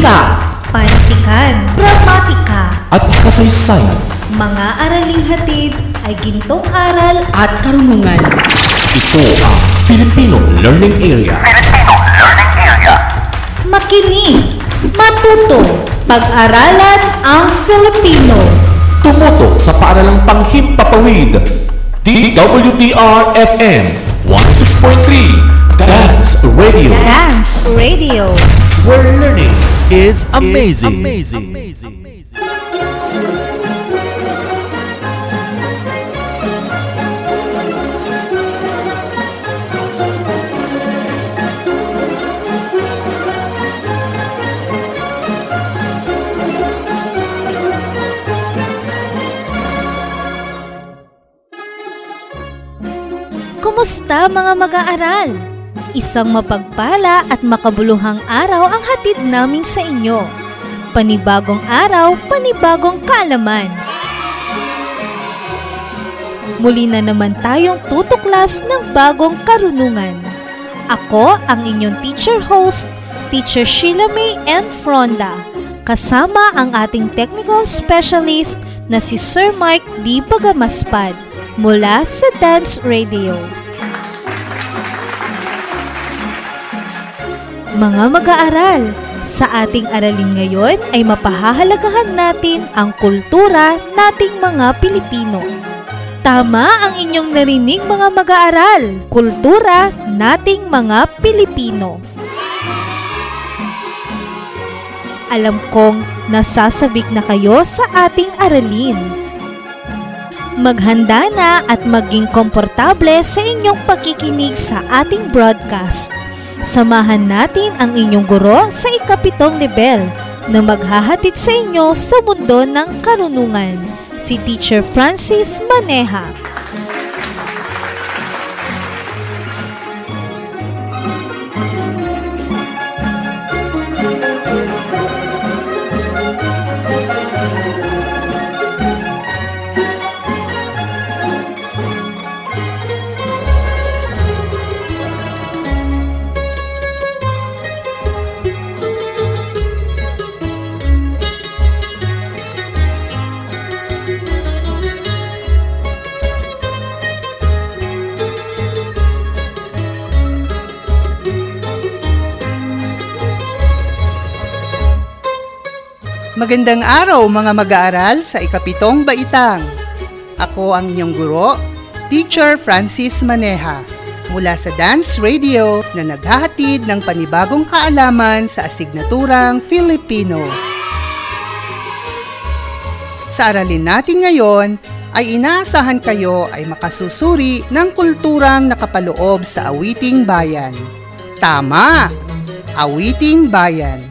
Wika Pantikan, gramatika, at kasaysayan. mga araling hatid ay gintong aral At karunungan. Ito ang Filipino Learning Area. makinig, matuto, pag-aralan ang Filipino. Tumuto sa paaralang panghimpapawid. DWDR-FM 106.3 Dance Radio. Dance Radio. Where learning is amazing. Kumusta mga mag-aaral? Isang mapagpala at makabuluhang araw ang hatid namin sa inyo. Panibagong araw, panibagong kaalaman. Muli na naman tayong tutuklas ng bagong karunungan. Ako ang inyong teacher host, Teacher Sheila May N. Fronda, kasama ang ating technical specialist na si Sir Mark D. Bagamaspad mula sa Dance Radio. Mga mag-aaral, sa ating aralin ngayon ay mapahahalagahan natin ang kultura nating mga Pilipino. Tama ang inyong narinig mga mag-aaral, kultura nating mga Pilipino. Alam kong nasasabik na kayo sa ating aralin. Maghanda na at maging komportable sa inyong pakikinig sa ating broadcast. Samahan natin ang inyong guro sa ikapitong level na maghahatid sa inyo sa mundo ng karunungan, si Teacher Francis Maneha. Magandang araw mga mag-aaral sa ikapitong baitang. Ako ang inyong guro, Teacher Francis Maneha, mula sa Dance Radio na naghahatid ng panibagong kaalaman sa asignaturang Filipino. Sa aralin natin ngayon, ay inaasahan kayo ay makasusuri ng kulturang nakapaloob sa awiting bayan. Tama! Awiting bayan.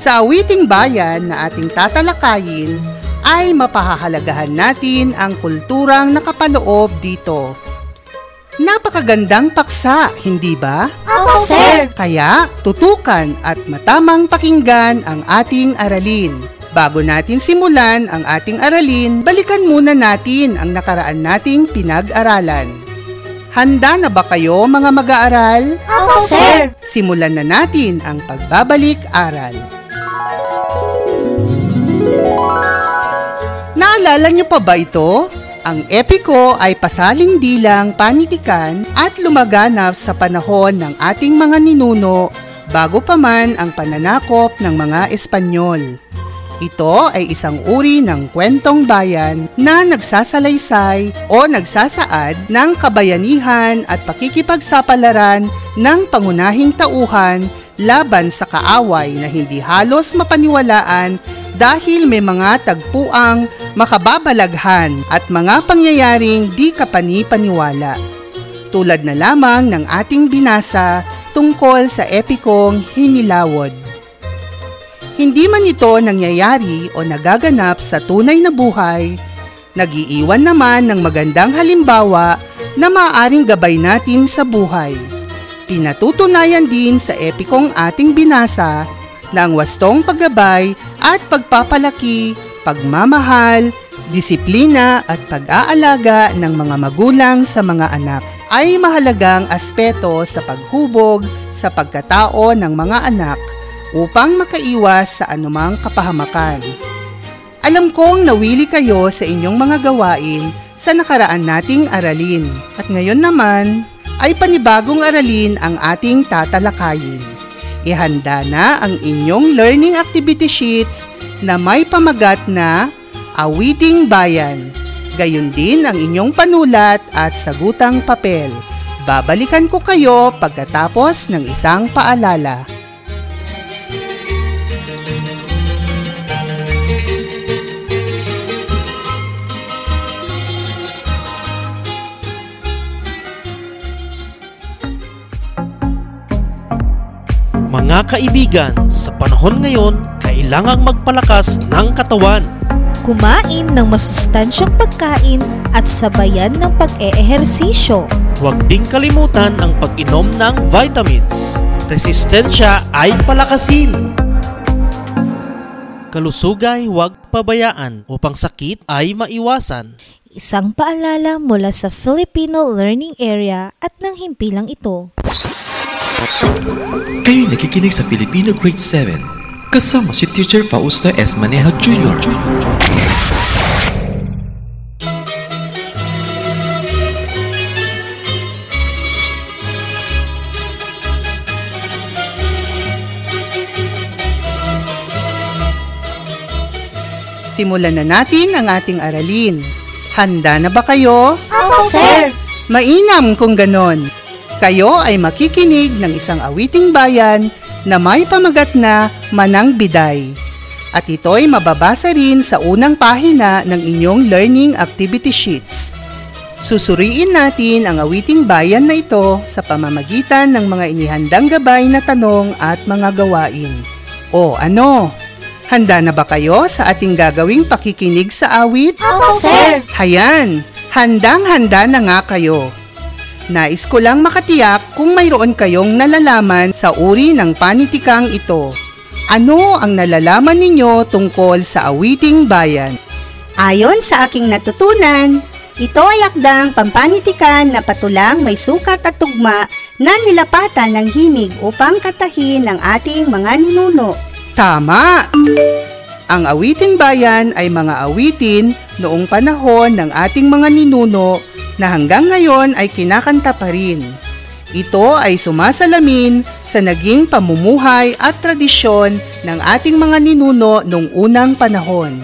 Sa awiting bayan na ating tatalakayin ay mapahahalagahan natin ang kulturang nakapaloob dito. Napakagandang paksa, hindi ba? Opo, sir. Kaya tutukan at matamang pakinggan ang ating aralin. Bago natin simulan ang ating aralin, balikan muna natin ang nakaraan nating pinag-aralan. Handa na ba kayo mga mag-aaral? Opo, sir. Simulan na natin ang pagbabalik-aral. Naalala niyo pa ba ito? Ang epiko ay pasaling dilang panitikan at lumaganap sa panahon ng ating mga ninuno bago pa man ang pananakop ng mga Espanyol. Ito ay isang uri ng kwentong bayan na nagsasalaysay o nagsasaad ng kabayanihan at pakikipagsapalaran ng pangunahing tauhan laban sa kaaway na hindi halos mapaniwalaan dahil may mga tagpuang makababalaghan at mga pangyayaring di kapani-paniwala. Tulad na lamang ng ating binasa tungkol sa epikong Hinilawod. Hindi man ito nangyayari o nagaganap sa tunay na buhay, nagiiwan naman ng magandang halimbawa na maaaring gabay natin sa buhay. Pinatutunayan din sa epikong ating binasa na wastong paggabay at pagpapalaki, pagmamahal, disiplina at pag-aalaga ng mga magulang sa mga anak ay mahalagang aspeto sa paghubog sa pagkatao ng mga anak upang makaiwas sa anumang kapahamakan. Alam kong nawili kayo sa inyong mga gawain sa nakaraan nating aralin at ngayon naman ay panibagong aralin ang ating tatalakayin. Ihanda na ang inyong learning activity sheets na may pamagat na Awiting Bayan. Gayon din ang inyong panulat at sagutang papel. Babalikan ko kayo pagkatapos ng isang paalala. Mga kaibigan, sa panahon ngayon, kailangang magpalakas ng katawan. Kumain ng masustansyang pagkain at sabayan ng pag-eehersisyo. Huwag ding kalimutan ang pag-inom ng vitamins. Resistensya ay palakasin. Kalusugay huwag pabayaan upang sakit ay maiwasan. Isang paalala mula sa Filipino Learning Area at ng himpilang ito. Kayo nakikinig sa Filipino Grade 7. Kasama si Teacher Fausta S. Maneja Jr. Simulan na natin ang ating aralin. Handa na ba kayo? Opo, sir. Mainam kung ganon. Kayo ay makikinig ng isang awiting bayan na may pamagat na Manang Biday. At ito'y mababasa rin sa unang pahina ng inyong learning activity sheets. Susuriin natin ang awiting bayan na ito sa pamamagitan ng mga inihandang gabay na tanong at mga gawain. O ano? Handa na ba kayo sa ating gagawing pakikinig sa awit? Opo, sir. Hayan, handang-handa na nga kayo. Nais ko lang makatiyak kung mayroon kayong nalalaman sa uri ng panitikang ito. Ano ang nalalaman ninyo tungkol sa awiting bayan? Ayon sa aking natutunan, ito ay akdang pampanitikan na patulang may sukat at tugma na nilapatan ng himig upang katahin ang ating mga ninuno. Tama! Ang awiting bayan ay mga awitin noong panahon ng ating mga ninuno na hanggang ngayon ay kinakanta pa rin. Ito ay sumasalamin sa naging pamumuhay at tradisyon ng ating mga ninuno noong unang panahon.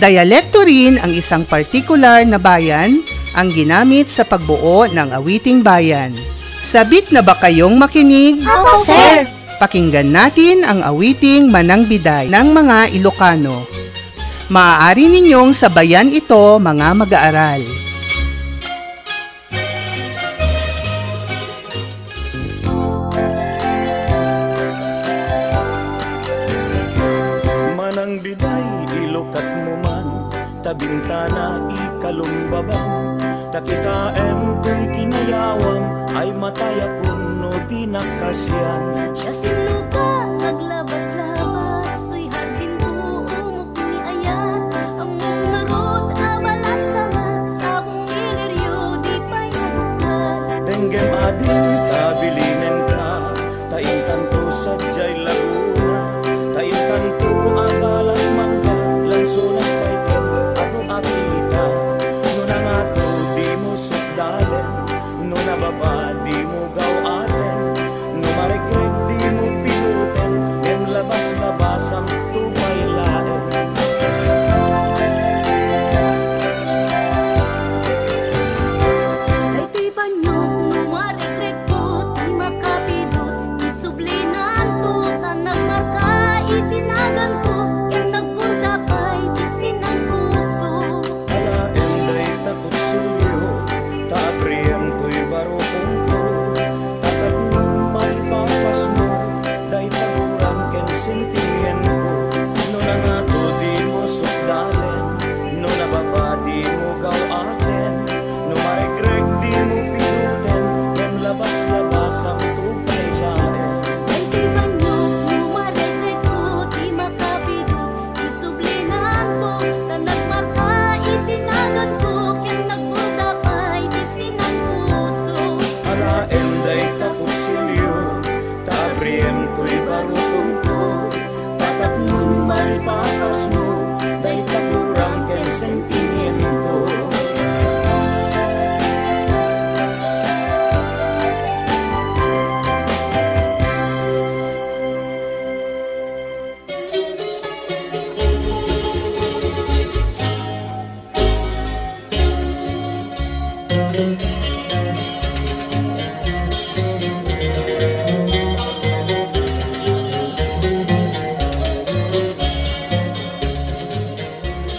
Dialekto rin ang isang partikular na bayan ang ginamit sa pagbuo ng awiting bayan. Sabik na ba kayong makinig? Opo, sir. Pakinggan natin ang awiting Manang Biday ng mga Ilocano. Maaari ninyong sabayan ito mga mag-aaral. Tabing tana, ikalumbaban Takita empoy kinayawang Ay mataya kuno di nakasyan. Siya sinuka, di mo No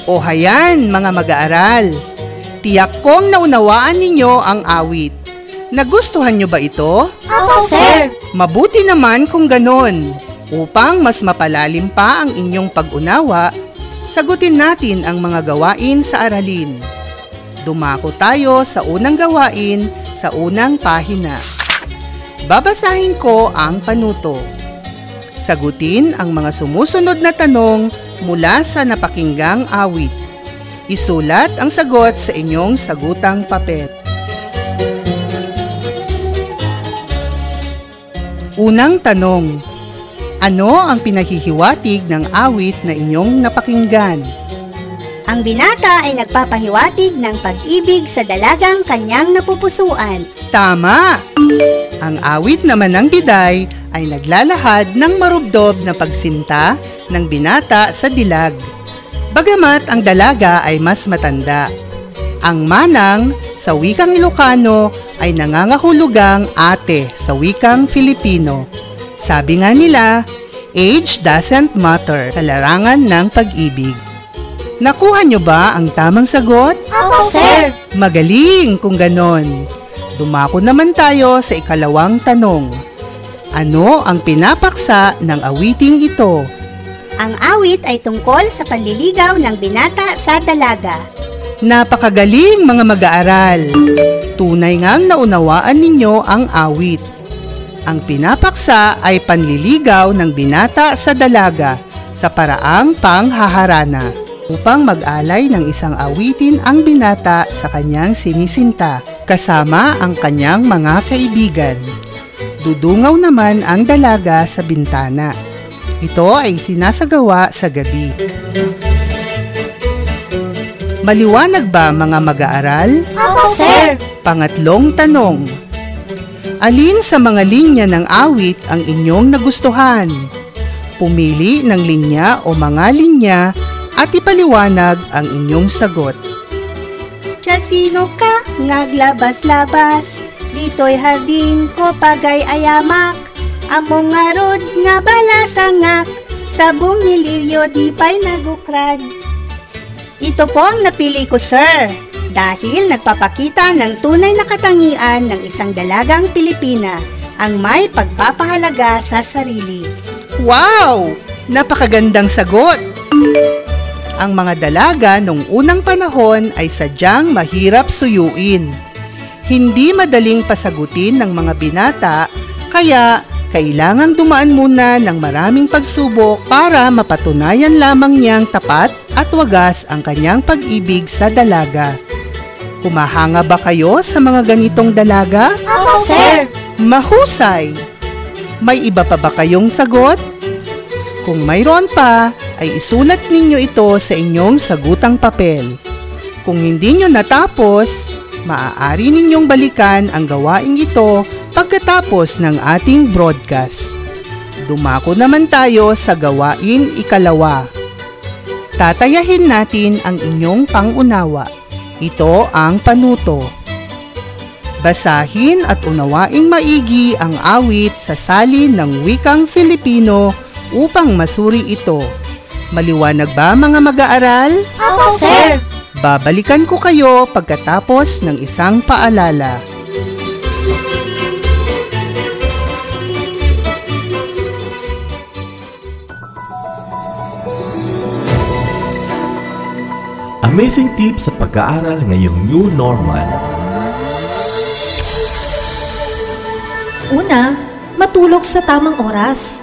O hayan mga mag-aaral, tiyak kong naunawaan ninyo ang awit. Nagustuhan nyo ba ito? Opo, sir. Mabuti naman kung ganon. Upang mas mapalalim pa ang inyong pag-unawa, sagutin natin ang mga gawain sa aralin. Dumako tayo sa unang gawain sa unang pahina. Babasahin ko ang panuto. Sagutin ang mga sumusunod na tanong mula sa napakinggang awit. Isulat ang sagot sa inyong sagutang papel. Unang tanong, ano ang pinahihiwatig ng awit na inyong napakinggan? Ang binata ay nagpapahiwatig ng pag-ibig sa dalagang kanyang napupusuan. Tama! Ang awit naman ng biday ay naglalahad ng marubdob na pagsinta ng binata sa dilag. Bagamat ang dalaga ay mas matanda. Ang manang sa wikang Ilocano ay nangangahulugang ate sa wikang Filipino. Sabi nga nila, age doesn't matter sa larangan ng pag-ibig. Nakuha nyo ba ang tamang sagot? Opo, sir. Magaling kung ganon. Dumako naman tayo sa ikalawang tanong. Ano ang pinapaksa ng awiting ito? Ang awit ay tungkol sa panliligaw ng binata sa dalaga. Napakagaling mga mag-aaral. Tunay ngang naunawaan ninyo ang awit. Ang pinapaksa ay panliligaw ng binata sa dalaga sa paraang panghaharana upang mag-alay ng isang awitin ang binata sa kanyang sinisinta kasama ang kanyang mga kaibigan. Dudungaw naman ang dalaga sa bintana. Ito ay sinasagawa sa gabi. Maliwanag ba mga mag-aaral? Opo, sir. Pangatlong tanong. Alin sa mga linya ng awit ang inyong nagustuhan? Pumili ng linya o mga linya at ipaliwanag ang inyong sagot. Siya sino ka? Ngaglabas-labas. Dito'y hardin ko pagay ayamak. Among ngarod nga balasangak. Sabong nililyo di pa'y nagukrad. Ito po ang napili ko, sir. Dahil nagpapakita ng tunay na katangian ng isang dalagang Pilipina ang may pagpapahalaga sa sarili. Wow! Napakagandang sagot! Ang mga dalaga nung unang panahon ay sadyang mahirap suyuin. Hindi madaling pasagutin ng mga binata, kaya kailangang dumaan muna ng maraming pagsubok para mapatunayan lamang niyang tapat at wagas ang kanyang pag-ibig sa dalaga. Humahanga ba kayo sa mga ganitong dalaga? Opo, sir. Mahusay! May iba pa ba kayong sagot? Kung mayroon pa, ay isulat ninyo ito sa inyong sagutang papel. Kung hindi nyo natapos, maaari ninyong balikan ang gawaing ito pagkatapos ng ating broadcast. Dumako naman tayo sa gawain ikalawa. Tatayahin natin ang inyong pangunawa. Ito ang panuto. Basahin at unawaing maigi ang awit sa salin ng wikang Filipino upang masuri ito. Maliwanag ba mga mag-aaral? Opo, sir. Babalikan ko kayo pagkatapos ng isang paalala. Amazing tips sa pag-aaral ngayong new normal. Una, matulog sa tamang oras.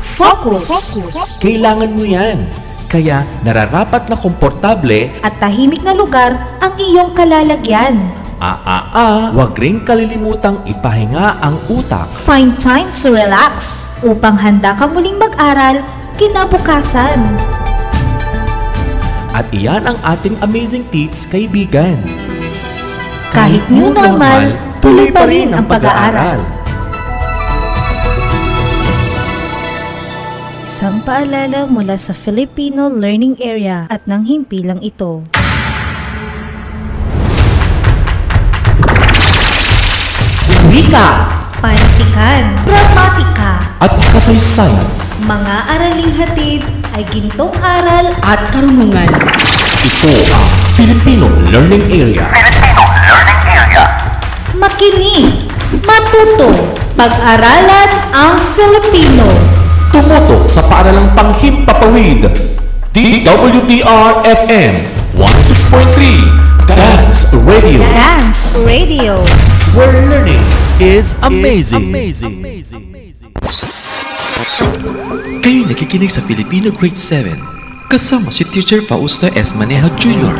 Focus! Kailangan mo yan. Kaya nararapat na komportable At tahimik na lugar ang iyong kalalagyan. aa, wag ring kalilimutang ipahinga ang utak. Find time to relax upang handa ka muling mag-aral kinabukasan. At iyan ang ating amazing tips, kaibigan. Kahit new normal, tuloy pa rin ang pag-aaral. Isang paalala mula sa Filipino Learning Area at ng himpilang ito. Wika Panitikan, gramatika, at kasaysayan. mga araling hatid ay gintong aral at karunungan. Ito ang Filipino Learning Area. makinig, matuto, pag-aralan ang Filipino. Tumutok sa paaralang panghimpapawid. DWDR-FM 106.3 Dance Radio. Dance Radio. Where learning is amazing. Kayo nakikinig sa Filipino Grade 7 kasama si Teacher Fausta S. Maneja Jr.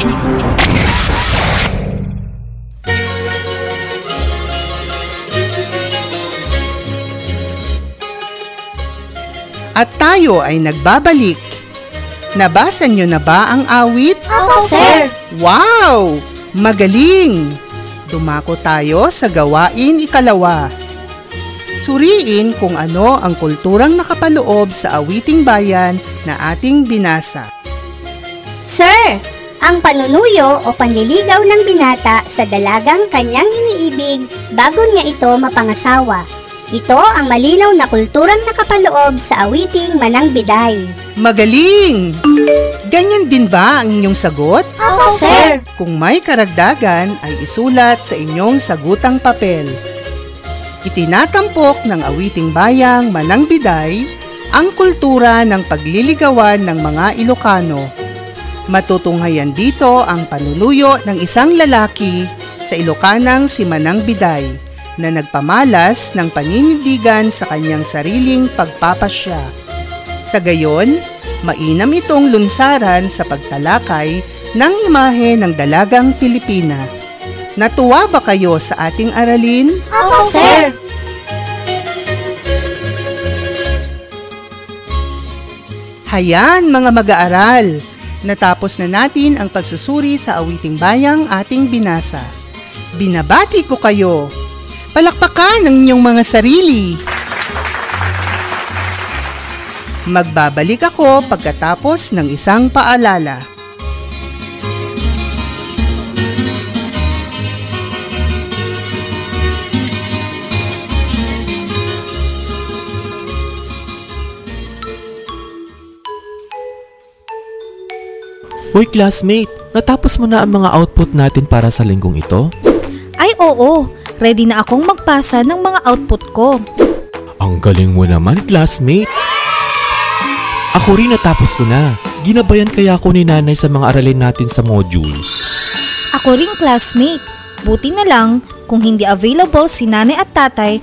At tayo ay nagbabalik. Nabasa nyo na ba ang awit? Opo, sir. Wow! Magaling! Dumako tayo sa gawain ikalawa. Suriin kung ano ang kulturang nakapaloob sa awiting bayan na ating binasa. Sir, ang panunuyo o panliligaw ng binata sa dalagang kanyang iniibig bago niya ito mapangasawa. Ito ang malinaw na kulturang nakapaloob sa awiting Manang Biday. Magaling! Ganyan din ba ang inyong sagot? Opo, sir. Kung may karagdagan ay isulat sa inyong sagutang papel. Itinatampok ng awiting bayang Manang Biday ang kultura ng pagliligawan ng mga Ilocano. Matutunghayan dito ang panunuyo ng isang lalaki sa Ilocanang si Manang Biday na nagpamalas ng paninindigan sa kanyang sariling pagpapasya. Sa gayon, mainam itong lunsaran sa pagtalakay ng imahe ng dalagang Pilipina. Natuwa ba kayo sa ating aralin? Opo, sir. Hayan mga mag-aaral! Natapos na natin ang pagsusuri sa awiting bayang ating binasa. Binabati ko kayo! Palakpakan ang inyong mga sarili! Magbabalik ako pagkatapos ng isang paalala. Hoy classmate, natapos mo na ang mga output natin para sa linggong ito? Ay oo, ready na akong magpasa ng mga output ko. Ang galing mo naman, classmate. Ako rin natapos ko na. Ginabayan kaya ako ni nanay sa mga aralin natin sa modules. Ako ring classmate. Buti na lang, kung hindi available si nanay at tatay,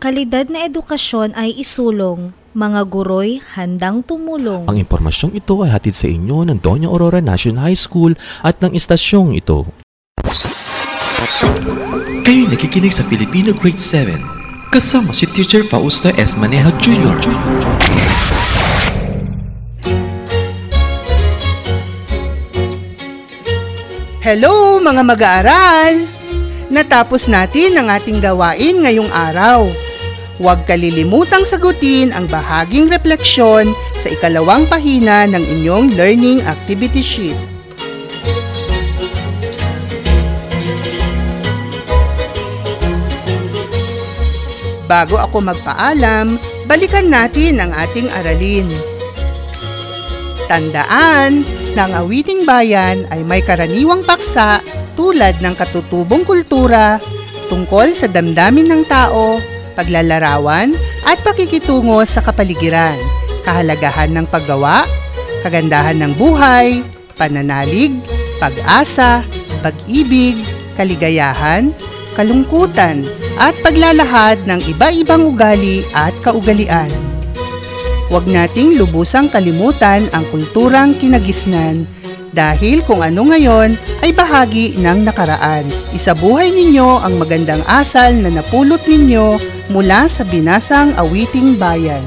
Kalidad na edukasyon ay isulong. Mga guro'y handang tumulong. Ang impormasyong ito ay hatid sa inyo ng Doña Aurora National High School at ng istasyong ito. Kayo nakikinig sa Filipino Grade 7 kasama si Teacher Fausta S. Maneja Jr. Hello mga mag-aaral! Natapos natin ang ating gawain ngayong araw. Huwag kalilimutang sagutin ang bahaging refleksyon sa ikalawang pahina ng inyong learning activity sheet. Bago ako magpaalam, balikan natin ang ating aralin. Tandaan na ang awiting bayan ay may karaniwang paksa tulad ng katutubong kultura, tungkol sa damdamin ng tao, paglalarawan at pakikitungo sa kapaligiran, kahalagahan ng paggawa, kagandahan ng buhay, pananalig, pag-asa, pag-ibig, kaligayahan, kalungkutan, at paglalahad ng iba-ibang ugali at kaugalian. Huwag nating lubusang kalimutan ang kulturang kinagisnan dahil kung ano ngayon ay bahagi ng nakaraan. Isabuhay ninyo ang magandang asal na napulot ninyo mula sa binasang awiting bayan.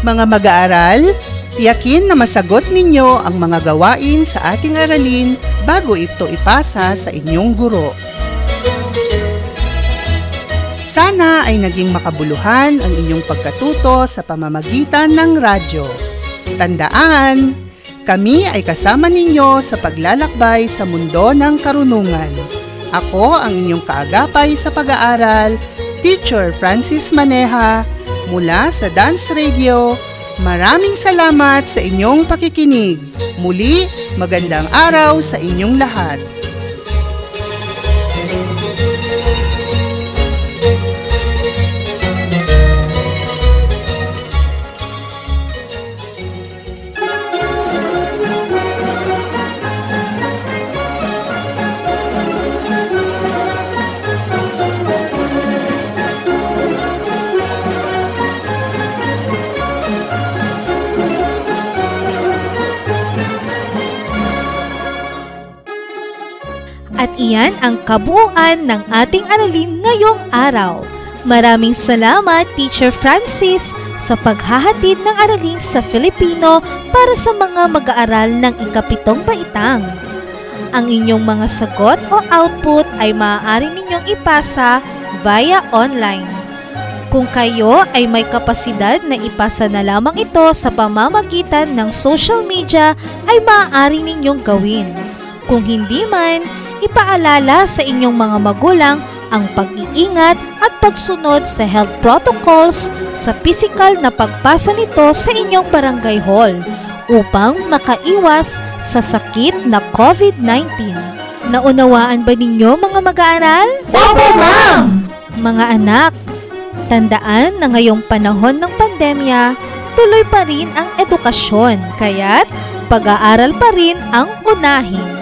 Mga mag-aaral, tiyakin na masagot ninyo ang mga gawain sa ating aralin bago ito ipasa sa inyong guro. Sana ay naging makabuluhan ang inyong pagkatuto sa pamamagitan ng radyo. Tandaan, kami ay kasama ninyo sa paglalakbay sa mundo ng karunungan. Ako ang inyong kaagapay sa pag-aaral, Teacher Francis Maneha, mula sa Dance Radio. Maraming salamat sa inyong pakikinig. Muli, magandang araw sa inyong lahat. At iyan ang kabuuan ng ating aralin ngayong araw. Maraming salamat Teacher Francis sa paghahatid ng aralin sa Filipino para sa mga mag-aaral ng ikapitong baitang. Ang inyong mga sagot o output ay maaari ninyong ipasa via online. Kung kayo ay may kapasidad na ipasa na lamang ito sa pamamagitan ng social media ay maaari ninyong gawin. Kung hindi man, ipaalala sa inyong mga magulang ang pag-iingat at pagsunod sa health protocols sa pisikal na pagpasa nito sa inyong barangay hall upang makaiwas sa sakit na COVID-19. Naunawaan ba ninyo mga mag-aaral? Opo, ma'am! Mga anak, tandaan na ngayong panahon ng pandemya, tuloy pa rin ang edukasyon, kaya't pag-aaral pa rin ang unahin.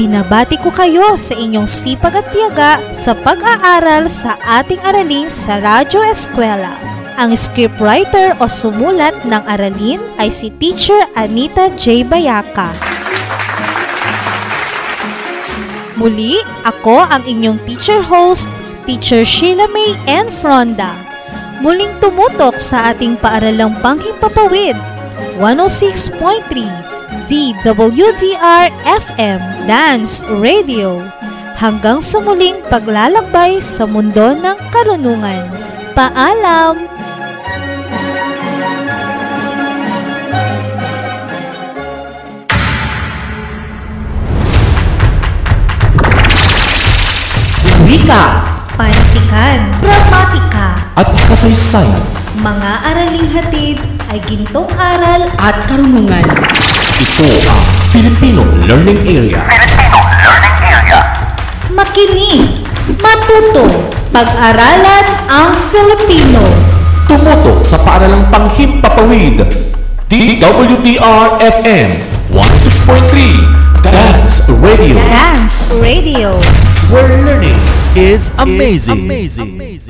Binabati ko kayo sa inyong sipag at tiyaga sa pag-aaral sa ating aralin sa Radyo Eskwela. Ang scriptwriter o sumulat ng aralin ay si Teacher Anita J. Bayaka. Muli, ako ang inyong teacher host, Teacher Sheila May N. Fronda. Muling tumutok sa ating paaralang panghimpapawid, 106.3 DWDR FM Dance Radio hanggang sa muling paglalakbay sa mundo ng karunungan. Paalam! Wika Pantikan, Gramatika, At kasaysayan, mga araling hatid ay gintong aral at karunungan. Ito ang Filipino Learning Area. makinig, matuto, pag-aralan ang Filipino. Tumutok sa paaralang panghimpapawid. DWDR-FM 106.3 Dance Radio. Dance Radio. Where learning is amazing. amazing. Dance